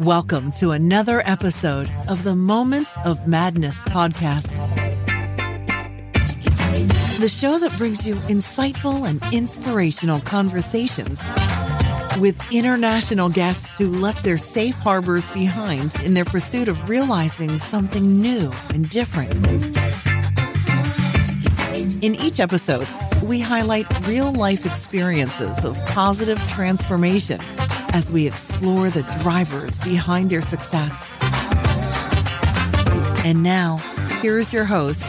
Welcome to another episode of the Moments of Madness podcast. The show that brings you insightful and inspirational conversations with international guests who left their safe harbors behind in their pursuit of realizing something new and different. In each episode, we highlight real life experiences of positive transformation as we explore the drivers behind their success. And now, here's your host,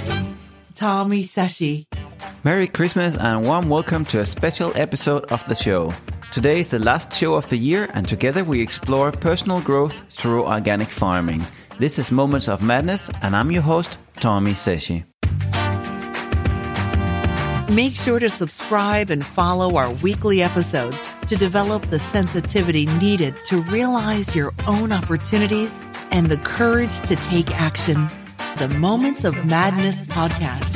Tommy Seshi. Merry Christmas and warm welcome to a special episode of the show. Today is the last show of the year, and together we explore personal growth through organic farming. This is Moments of Madness, and I'm your host, Tommy Seshi. Make sure to subscribe and follow our weekly episodes to develop the sensitivity needed to realize your own opportunities and the courage to take action. The Moments of Madness podcast.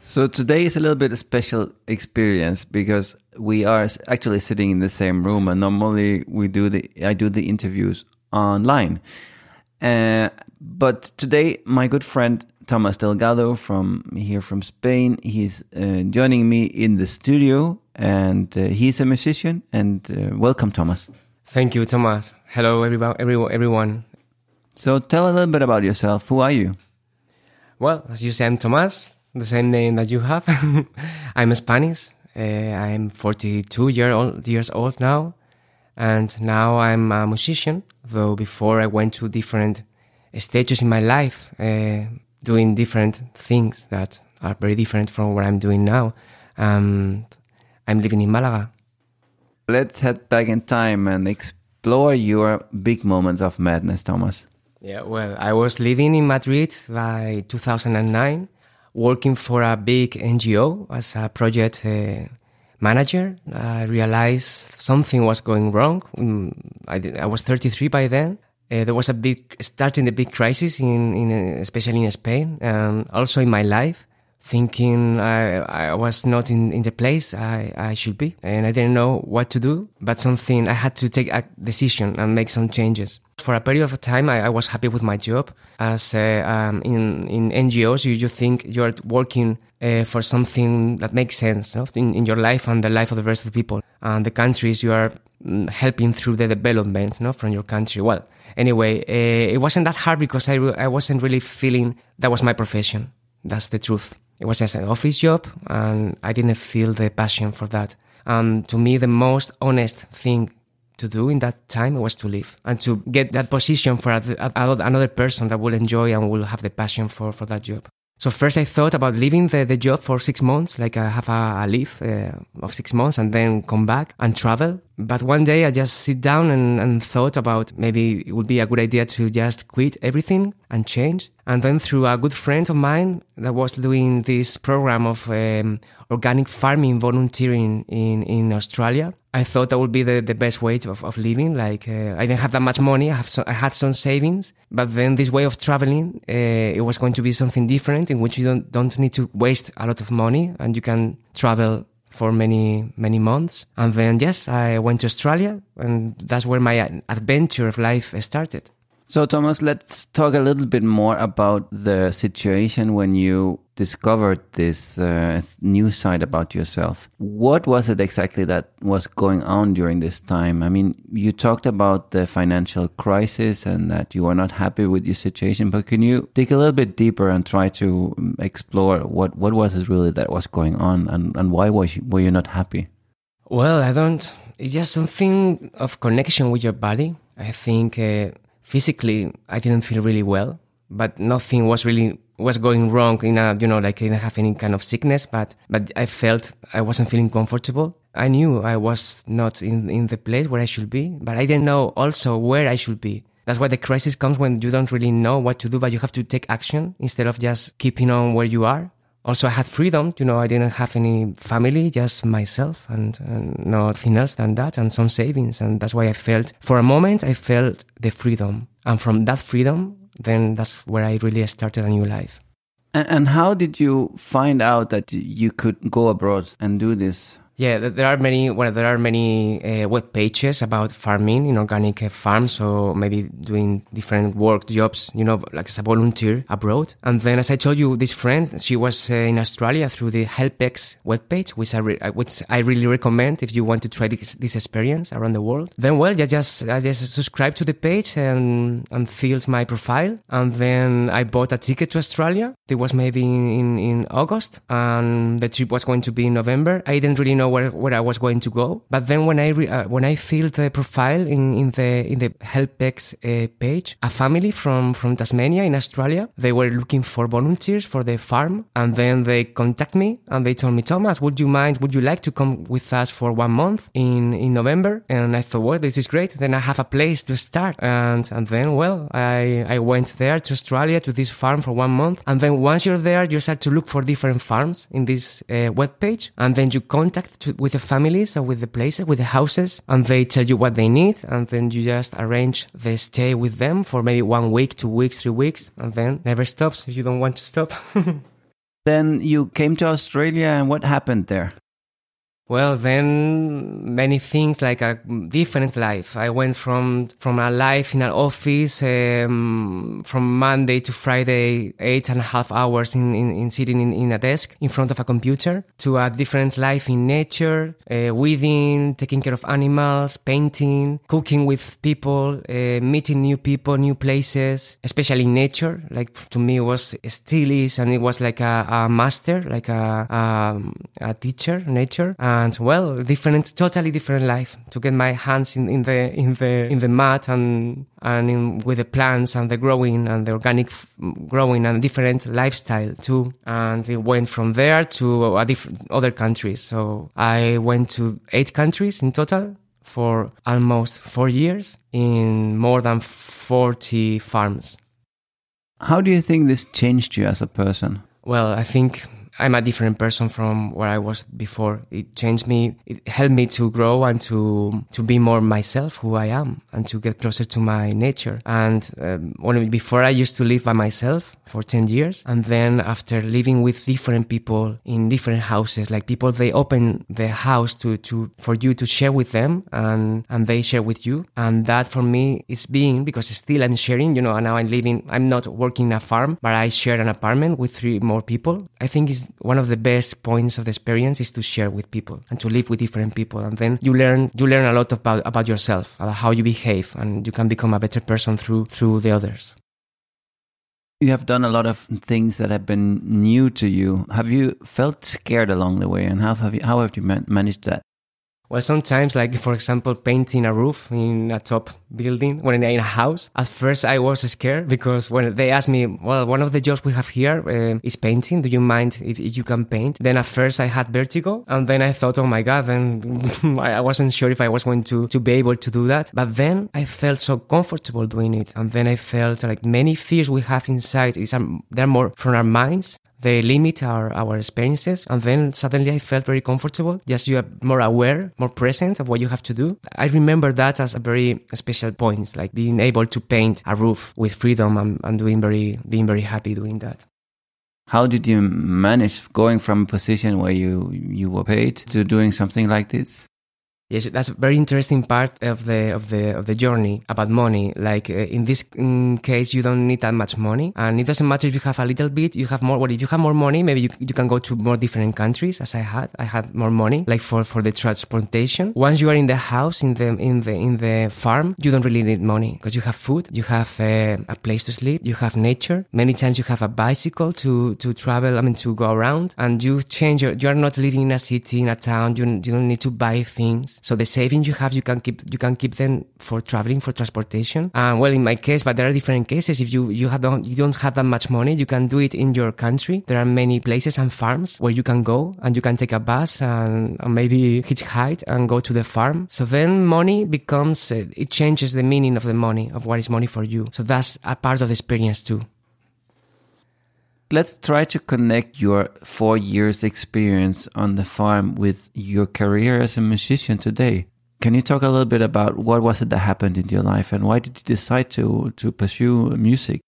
So today is a little bit a special experience because we are actually sitting in the same room, and normally we do the I do the interviews online. Uh, but today, my good friend Thomas Delgado from here from Spain, he's uh, joining me in the studio, and uh, he's a musician. And uh, welcome, Thomas. Thank you, Thomas. Hello, everyone. Everyone. So tell a little bit about yourself. Who are you? Well, as you said, I'm Thomas, the same name that you have. I'm Spanish. Uh, I'm 42 year old, years old now, and now I'm a musician. Though before I went to different stages in my life, uh, doing different things that are very different from what I'm doing now. And I'm living in Malaga. Let's head back in time and explore your big moments of madness, Thomas. Yeah, well, I was living in Madrid by 2009, working for a big NGO as a project uh, manager. I realized something was going wrong. Mm, I, did, I was 33 by then. Uh, there was a big starting the big crisis in, in especially in Spain and also in my life thinking I, I was not in, in the place I, I should be and I didn't know what to do but something I had to take a decision and make some changes for a period of time I, I was happy with my job as uh, um, in in NGOs you, you think you're working uh, for something that makes sense in, in your life and the life of the rest of the people and the countries you are mm, helping through the development know, from your country well anyway, uh, it wasn't that hard because I, I wasn't really feeling that was my profession. That's the truth. It was just an office job and I didn't feel the passion for that. And to me, the most honest thing to do in that time was to leave and to get that position for another person that will enjoy and will have the passion for, for that job. So first I thought about leaving the, the job for six months, like I have a, a leave uh, of six months and then come back and travel. But one day I just sit down and, and thought about maybe it would be a good idea to just quit everything and change. And then through a good friend of mine that was doing this program of um, organic farming volunteering in, in Australia, I thought that would be the, the best way of, of living. Like, uh, I didn't have that much money. I, have so, I had some savings, but then this way of traveling, uh, it was going to be something different in which you don't, don't need to waste a lot of money and you can travel for many, many months. And then, yes, I went to Australia and that's where my adventure of life started. So, Thomas, let's talk a little bit more about the situation when you discovered this uh, new side about yourself. What was it exactly that was going on during this time? I mean, you talked about the financial crisis and that you were not happy with your situation, but can you dig a little bit deeper and try to um, explore what, what was it really that was going on and, and why was you, were you not happy? Well, I don't. It's just something of connection with your body. I think uh, physically, I didn't feel really well, but nothing was really was going wrong in a, you know, like I didn't have any kind of sickness, but, but I felt I wasn't feeling comfortable. I knew I was not in, in the place where I should be, but I didn't know also where I should be. That's why the crisis comes when you don't really know what to do, but you have to take action instead of just keeping on where you are. Also, I had freedom. You know, I didn't have any family, just myself and, and nothing else than that and some savings. And that's why I felt, for a moment, I felt the freedom. And from that freedom, then that's where I really started a new life. And, and how did you find out that you could go abroad and do this? Yeah, there are many. Well, there are many uh, web pages about farming in organic uh, farms. So maybe doing different work jobs, you know, like as a volunteer abroad. And then, as I told you, this friend, she was uh, in Australia through the HelpX webpage, which I which I really recommend if you want to try this, this experience around the world. Then, well, I just I just subscribed to the page and and filled my profile, and then I bought a ticket to Australia. It was maybe in in August, and the trip was going to be in November. I didn't really know where, where I was going to go. But then when I re, uh, when I filled the profile in, in the in the HelpX uh, page, a family from from Tasmania in Australia, they were looking for volunteers for the farm, and then they contact me and they told me, Thomas, would you mind? Would you like to come with us for one month in in November? And I thought, well, this is great. Then I have a place to start, and and then well, I I went there to Australia to this farm for one month, and then once you're there, you start to look for different farms in this uh, web page, and then you contact to, with the families or with the places, with the houses, and they tell you what they need, and then you just arrange the stay with them for maybe one week, two weeks, three weeks, and then never stops if you don't want to stop. then you came to Australia, and what happened there? Well, then many things like a different life. I went from from a life in an office um, from Monday to Friday, eight and a half hours in, in, in sitting in, in, a desk in front of a computer, to a different life in nature, uh, weeding, taking care of animals, painting, cooking with people, uh, meeting new people, new places, especially in nature. Like to me, it was still is, and it was like a, a master, like a, a, a teacher, nature and well, different, totally different life to get my hands in, in the in the in the mud and and in, with the plants and the growing and the organic growing and different lifestyle too. And it went from there to a different other countries. So I went to eight countries in total for almost four years in more than 40 farms. How do you think this changed you as a person? Well, I think I'm a different person from where I was before. It changed me. It helped me to grow and to to be more myself, who I am, and to get closer to my nature. And um, before I used to live by myself for ten years, and then after living with different people in different houses, like people they open the house to to for you to share with them, and and they share with you. And that for me is being because still I'm sharing. You know, and now I'm living. I'm not working in a farm, but I share an apartment with three more people. I think it's one of the best points of the experience is to share with people and to live with different people. And then you learn you learn a lot about about yourself about how you behave and you can become a better person through through the others. You have done a lot of things that have been new to you. Have you felt scared along the way and how have you how have you managed that well, sometimes, like for example, painting a roof in a top building when in a house. At first, I was scared because when they asked me, well, one of the jobs we have here uh, is painting. Do you mind if, if, you can paint? Then at first, I had vertigo, and then I thought, oh my god, And I wasn't sure if I was going to to be able to do that. But then I felt so comfortable doing it, and then I felt like many fears we have inside is um, they're more from our minds they limit our, our experiences. And then suddenly I felt very comfortable. Just you are more aware, more present of what you have to do. I remember that as a very special point, like being able to paint a roof with freedom and, and doing very, being very happy doing that. How did you manage going from a position where you, you were paid to doing something like this? Yes, that's a very interesting part of the of the of the journey about money. Like uh, in this um, case, you don't need that much money, and it doesn't matter if you have a little bit. You have more. Well, if you have more money, maybe you, you can go to more different countries. As I had, I had more money, like for for the transportation. Once you are in the house, in the in the in the farm, you don't really need money because you have food, you have uh, a place to sleep, you have nature. Many times you have a bicycle to to travel. I mean, to go around, and you change. Your, you are not living in a city, in a town. You you don't need to buy things. So the savings you have, you can keep you can keep them for traveling for transportation. And well, in my case, but there are different cases. If you you have don't you don't have that much money, you can do it in your country. There are many places and farms where you can go and you can take a bus and, and maybe hitchhike and go to the farm. So then money becomes uh, it changes the meaning of the money of what is money for you. So that's a part of the experience too let's try to connect your four years experience on the farm with your career as a musician today. Can you talk a little bit about what was it that happened in your life and why did you decide to to pursue music?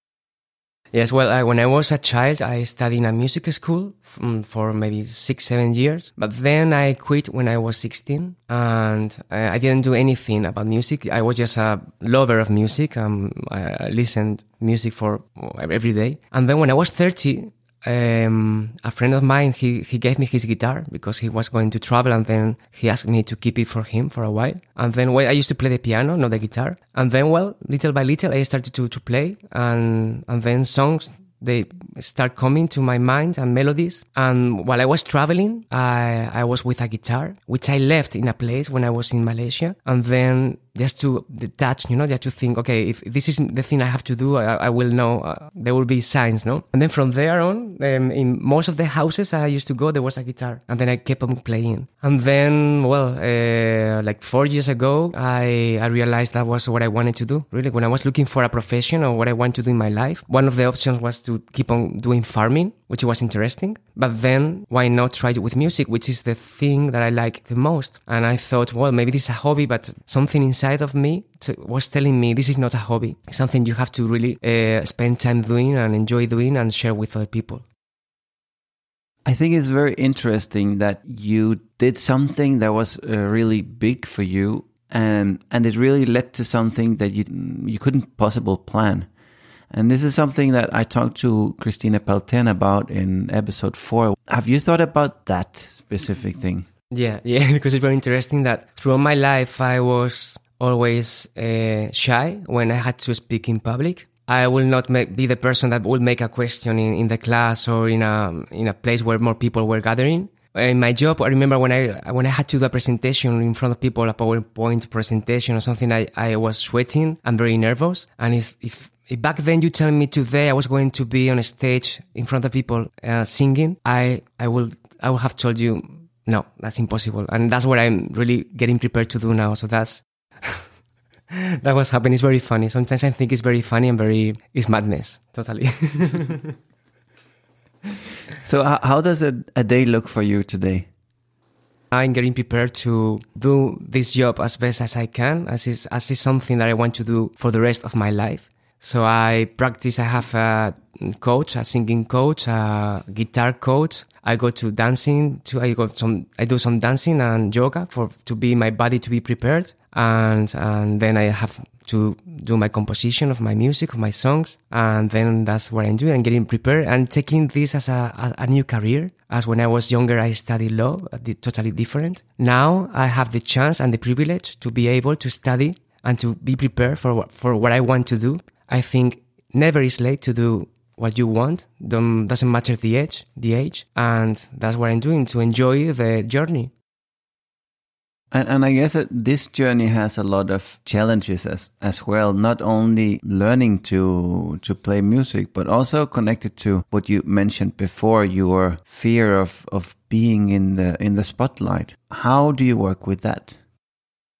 Yes, well, I, when I was a child, I studied in a music school for maybe six, seven years. But then I quit when I was 16 and I, I didn't do anything about music. I was just a lover of music. Um, I listened music for every day. And then when I was 30, um, a friend of mine, he, he gave me his guitar because he was going to travel and then he asked me to keep it for him for a while. And then well, I used to play the piano, not the guitar. And then, well, little by little, I started to, to play and, and then songs, they start coming to my mind and melodies. And while I was traveling, I, I was with a guitar, which I left in a place when I was in Malaysia. And then just to detach, you know, just to think, okay, if this is the thing I have to do, I, I will know. Uh, there will be signs, no? And then from there on, um, in most of the houses I used to go, there was a guitar, and then I kept on playing. And then, well, uh, like four years ago, I I realized that was what I wanted to do. Really, when I was looking for a profession or what I want to do in my life, one of the options was to keep on doing farming which was interesting. But then why not try it with music, which is the thing that I like the most? And I thought, well, maybe this is a hobby, but something inside of me was telling me this is not a hobby. It's something you have to really uh, spend time doing and enjoy doing and share with other people. I think it's very interesting that you did something that was uh, really big for you and and it really led to something that you you couldn't possibly plan. And this is something that I talked to Christina Pelten about in episode four. Have you thought about that specific thing? Yeah, yeah, because it's very interesting that throughout my life I was always uh, shy when I had to speak in public. I will not make, be the person that will make a question in, in the class or in a in a place where more people were gathering. In my job, I remember when I when I had to do a presentation in front of people, a PowerPoint presentation or something, I, I was sweating and very nervous. And if if back then you tell me today I was going to be on a stage in front of people uh, singing, I I will I would have told you no, that's impossible, and that's what I'm really getting prepared to do now. So that's that was happening. It's very funny. Sometimes I think it's very funny and very it's madness. Totally. so how does a, a day look for you today? I'm getting prepared to do this job as best as I can, as is, as is something that I want to do for the rest of my life. So I practice. I have a coach, a singing coach, a guitar coach. I go to dancing. To I go some. I do some dancing and yoga for to be my body to be prepared. And and then I have to do my composition of my music, of my songs, and then that's what I'm doing. I'm getting prepared and taking this as a, a, a new career. As when I was younger, I studied law, uh, totally different. Now I have the chance and the privilege to be able to study and to be prepared for for what I want to do I think never is late to do what you want. Don't, doesn't matter the age, the age, and that's what I'm doing to enjoy the journey. And, and I guess that this journey has a lot of challenges as as well. Not only learning to to play music, but also connected to what you mentioned before, your fear of of being in the in the spotlight. How do you work with that?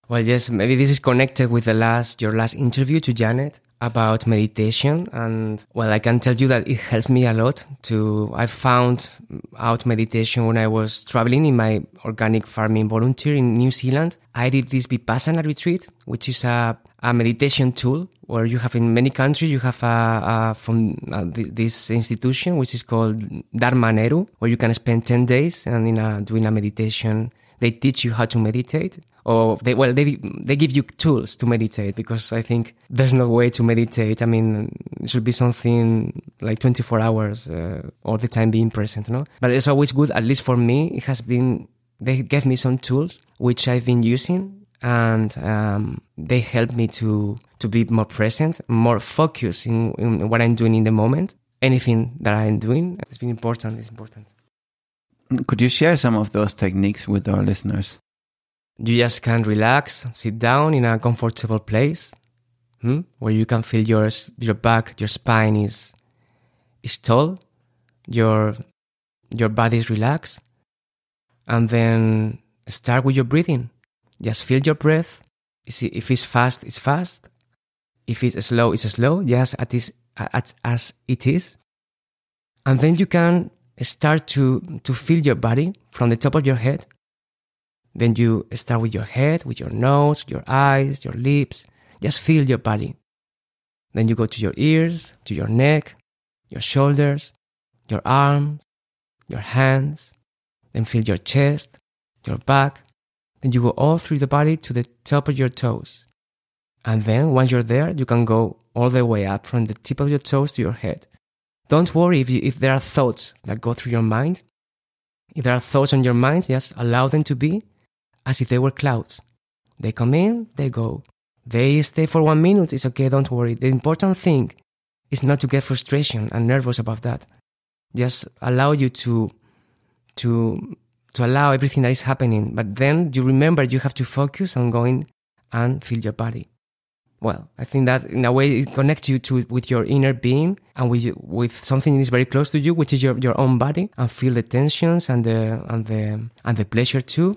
Well, yes, maybe this is connected with the last your last interview to Janet about meditation and well i can tell you that it helped me a lot to i found out meditation when i was traveling in my organic farming volunteer in new zealand. I did this vipassana retreat which is a, a meditation tool where you have in many countries you have a, a from uh, this institution which is called Dhamma Neru where you can spend 10 days and in a, doing a meditation. They teach you how to meditate or they well they they give you tools to meditate because I think there's no way to meditate. I mean, it should be something like 24 hours uh, all the time being present, no? But it's always good. At least for me, it has been. They gave me some tools which I've been using, and um, they help me to to be more present, more focused in, in what I'm doing in the moment. Anything that I'm doing, it's been important. It's important. Could you share some of those techniques with our listeners? You just can relax, sit down in a comfortable place hmm, where you can feel your your back, your spine is is tall, your your body is relaxed, and then start with your breathing. Just feel your breath. If it's fast, it's fast. If it's slow, it's slow. Just as, as it is, and then you can start to to feel your body from the top of your head then you start with your head, with your nose, your eyes, your lips. Just feel your body. Then you go to your ears, to your neck, your shoulders, your arms, your hands. Then feel your chest, your back. Then you go all through the body to the top of your toes. And then once you're there, you can go all the way up from the tip of your toes to your head. Don't worry if, you, if there are thoughts that go through your mind. If there are thoughts on your mind, just allow them to be as if they were clouds. They come in, they go. They stay for one minute, it's okay, don't worry. The important thing is not to get frustration and nervous about that. Just allow you to to to allow everything that is happening. But then you remember you have to focus on going and feel your body. Well, I think that in a way it connects you to with your inner being and with with something that is very close to you, which is your, your own body, and feel the tensions and the and the and the pleasure too.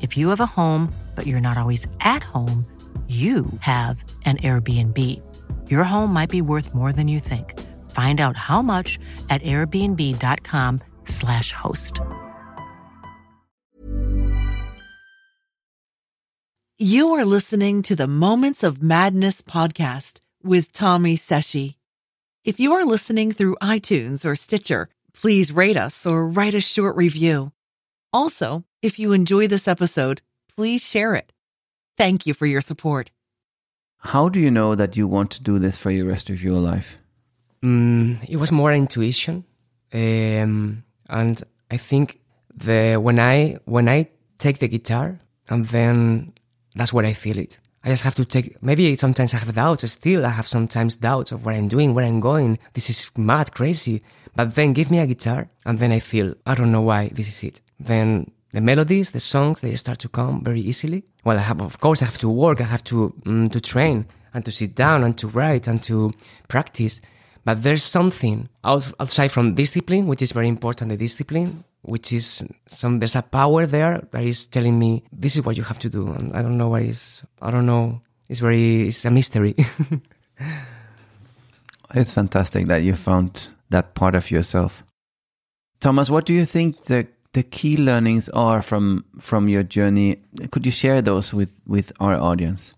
If you have a home, but you're not always at home, you have an Airbnb. Your home might be worth more than you think. Find out how much at airbnb.com/slash host. You are listening to the Moments of Madness podcast with Tommy Seshi. If you are listening through iTunes or Stitcher, please rate us or write a short review. Also, if you enjoy this episode, please share it. Thank you for your support. How do you know that you want to do this for the rest of your life? Mm, it was more intuition, um, and I think the when I when I take the guitar and then that's where I feel it. I just have to take. Maybe sometimes I have doubts. Still, I have sometimes doubts of what I'm doing, where I'm going. This is mad, crazy. But then give me a guitar, and then I feel I don't know why this is it. Then the melodies, the songs, they start to come very easily. Well, I have, of course, I have to work. I have to um, to train and to sit down and to write and to practice. But there's something outside from discipline, which is very important. The discipline, which is some, there's a power there that is telling me this is what you have to do. And I don't know what is. I don't know. It's very. It's a mystery. it's fantastic that you found that part of yourself. Thomas, what do you think the the key learnings are from from your journey. Could you share those with with our audience?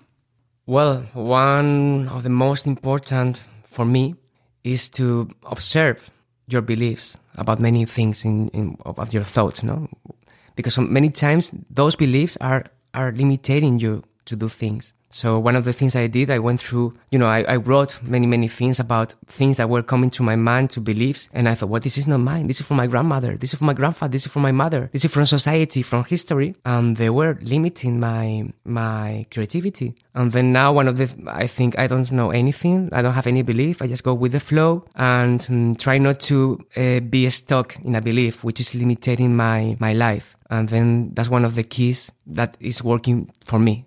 Well, one of the most important for me is to observe your beliefs about many things in, in of your thoughts, no? Because many times those beliefs are are limiting you to do things. So one of the things I did, I went through, you know, I, I, wrote many, many things about things that were coming to my mind to beliefs. And I thought, well, this is not mine. This is from my grandmother. This is from my grandfather. This is from my mother. This is from society, from history. And they were limiting my, my creativity. And then now one of the, I think I don't know anything. I don't have any belief. I just go with the flow and um, try not to uh, be stuck in a belief, which is limiting my, my life. And then that's one of the keys that is working for me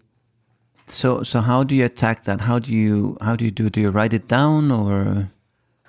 so, so how do you attack that? How do you how do you do? Do you write it down or?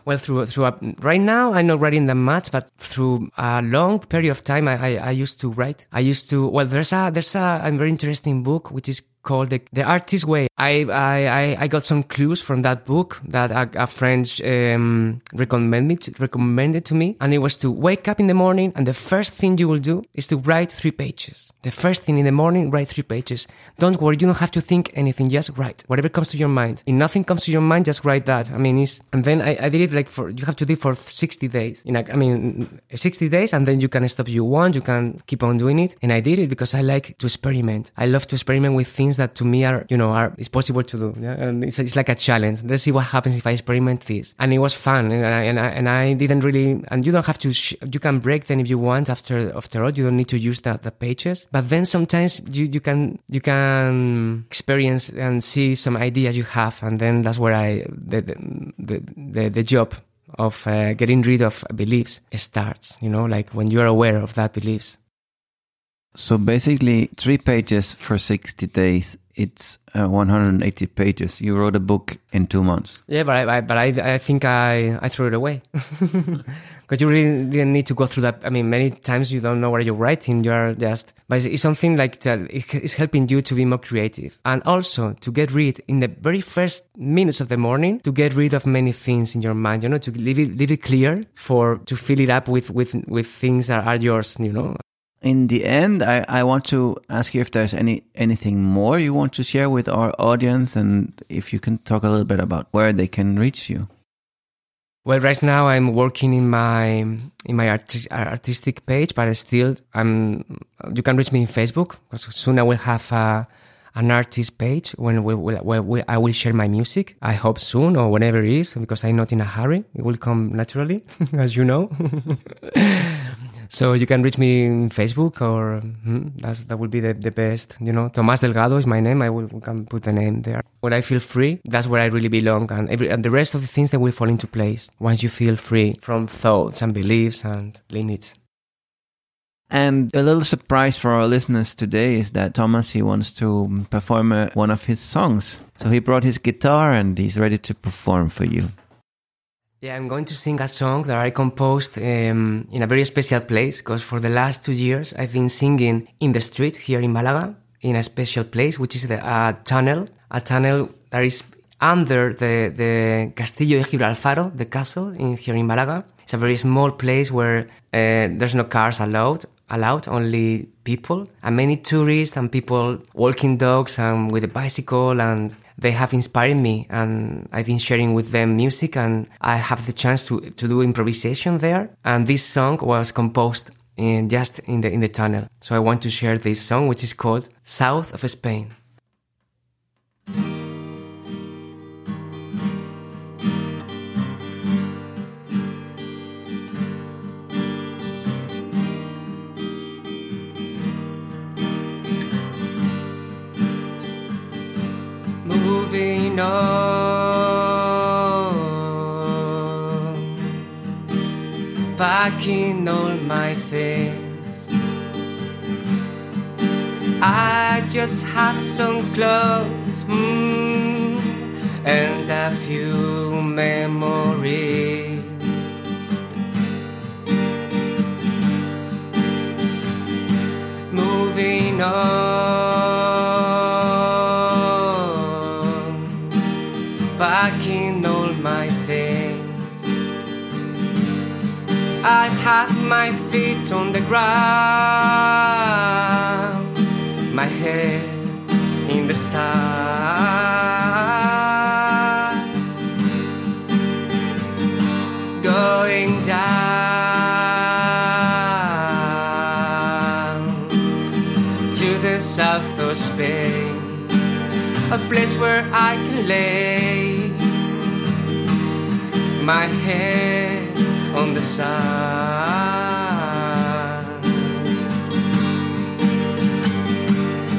Well, through through a, right now I'm not writing that much, but through a long period of time I, I, I used to write. I used to well, there's a there's a, a very interesting book which is called the, the Artist Way. I, I, I got some clues from that book that a, a friend um, recommended, recommended to me. And it was to wake up in the morning and the first thing you will do is to write three pages. The first thing in the morning, write three pages. Don't worry, you don't have to think anything, just write. Whatever comes to your mind. If nothing comes to your mind, just write that. I mean, it's, and then I, I did it like for, you have to do it for 60 days. In a, I mean, 60 days and then you can stop you want, you can keep on doing it. And I did it because I like to experiment. I love to experiment with things things that to me are, you know, are, it's possible to do. Yeah? And it's, it's like a challenge. Let's see what happens if I experiment this. And it was fun. And I, and I, and I didn't really, and you don't have to, sh- you can break them if you want after, after all. You don't need to use the, the pages. But then sometimes you, you can, you can experience and see some ideas you have. And then that's where I, the, the, the, the job of uh, getting rid of beliefs starts, you know, like when you're aware of that beliefs. So basically, three pages for 60 days. It's uh, 180 pages. You wrote a book in two months. Yeah, but I, I but I, I think I, I threw it away because you really didn't need to go through that. I mean, many times you don't know what you're writing. You're just, but it's, it's something like that. It's helping you to be more creative and also to get rid in the very first minutes of the morning to get rid of many things in your mind. You know, to leave it leave it clear for to fill it up with with with things that are yours. You know in the end, I, I want to ask you if there's any anything more you want to share with our audience, and if you can talk a little bit about where they can reach you. Well, right now I'm working in my in my arti- artistic page, but still I'm. You can reach me in Facebook because soon I will have a, an artist page when we, we, we, I will share my music. I hope soon or whenever it is because I'm not in a hurry. It will come naturally, as you know. So you can reach me in Facebook or hmm, that would be the, the best. You know, Tomas Delgado is my name. I will can put the name there. When I feel free, that's where I really belong, and every and the rest of the things that will fall into place once you feel free from thoughts and beliefs and limits. And a little surprise for our listeners today is that Thomas he wants to perform a, one of his songs. So he brought his guitar and he's ready to perform for you. Yeah, I'm going to sing a song that I composed um, in a very special place because for the last two years I've been singing in the street here in Malaga in a special place, which is the uh, tunnel, a tunnel that is under the, the Castillo de Gibralfaro, the castle in here in Malaga. It's a very small place where uh, there's no cars allowed, allowed, only people and many tourists and people walking dogs and with a bicycle and they have inspired me and I've been sharing with them music and I have the chance to, to do improvisation there. And this song was composed in just in the, in the tunnel. So I want to share this song, which is called South of Spain. Packing all my things. I just have some clothes mm, and a few memories. Moving on. Had my feet on the ground, my head in the stars, going down to the south of Spain, a place where I can lay my head the sun,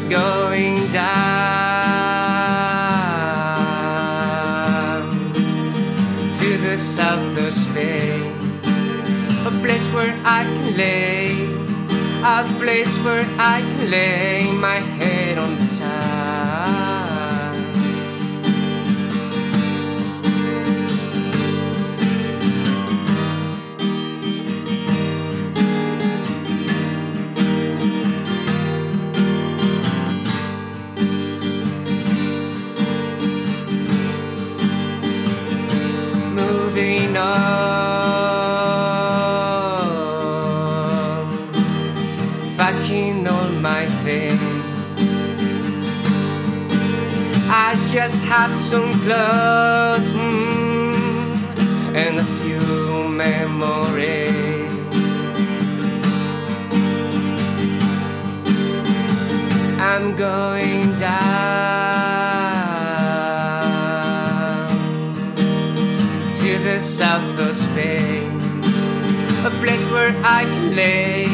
going down to the south of Spain, a place where I can lay, a place where I can lay my head on the sun. Just have some clothes mm, and a few memories. I'm going down to the south of Spain, a place where I can lay,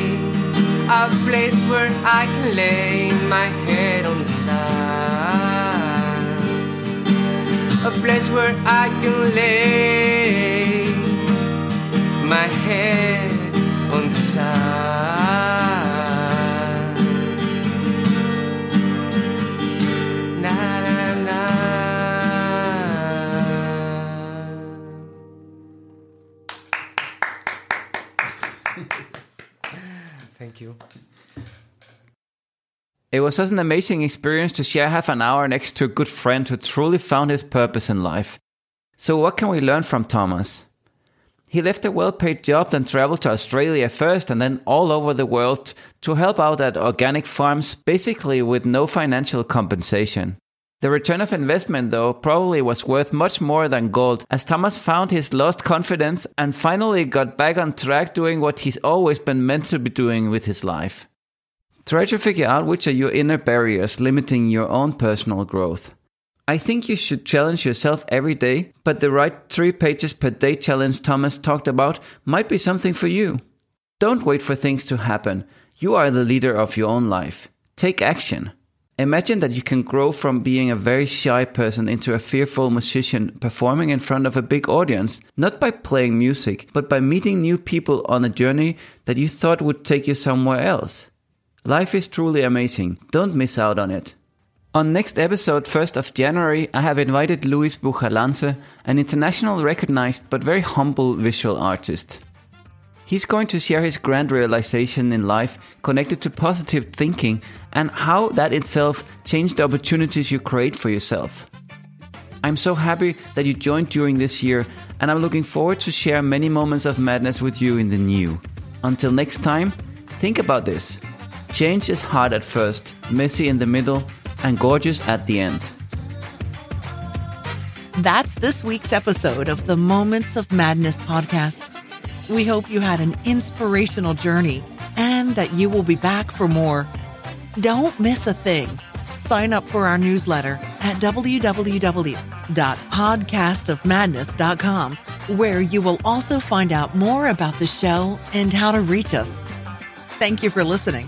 a place where I can lay my head on the sun, a place where I can lay my head It was such an amazing experience to share half an hour next to a good friend who truly found his purpose in life. So, what can we learn from Thomas? He left a well paid job and traveled to Australia first and then all over the world to help out at organic farms, basically with no financial compensation. The return of investment, though, probably was worth much more than gold, as Thomas found his lost confidence and finally got back on track doing what he's always been meant to be doing with his life. Try to figure out which are your inner barriers limiting your own personal growth. I think you should challenge yourself every day, but the write three pages per day challenge Thomas talked about might be something for you. Don't wait for things to happen. You are the leader of your own life. Take action. Imagine that you can grow from being a very shy person into a fearful musician performing in front of a big audience, not by playing music, but by meeting new people on a journey that you thought would take you somewhere else. Life is truly amazing. Don't miss out on it. On next episode, 1st of January, I have invited Luis Bujalance, an international recognized but very humble visual artist. He's going to share his grand realization in life connected to positive thinking and how that itself changed the opportunities you create for yourself. I'm so happy that you joined during this year, and I'm looking forward to share many moments of madness with you in the new. Until next time, think about this. Change is hard at first, messy in the middle, and gorgeous at the end. That's this week's episode of the Moments of Madness podcast. We hope you had an inspirational journey and that you will be back for more. Don't miss a thing. Sign up for our newsletter at www.podcastofmadness.com, where you will also find out more about the show and how to reach us. Thank you for listening.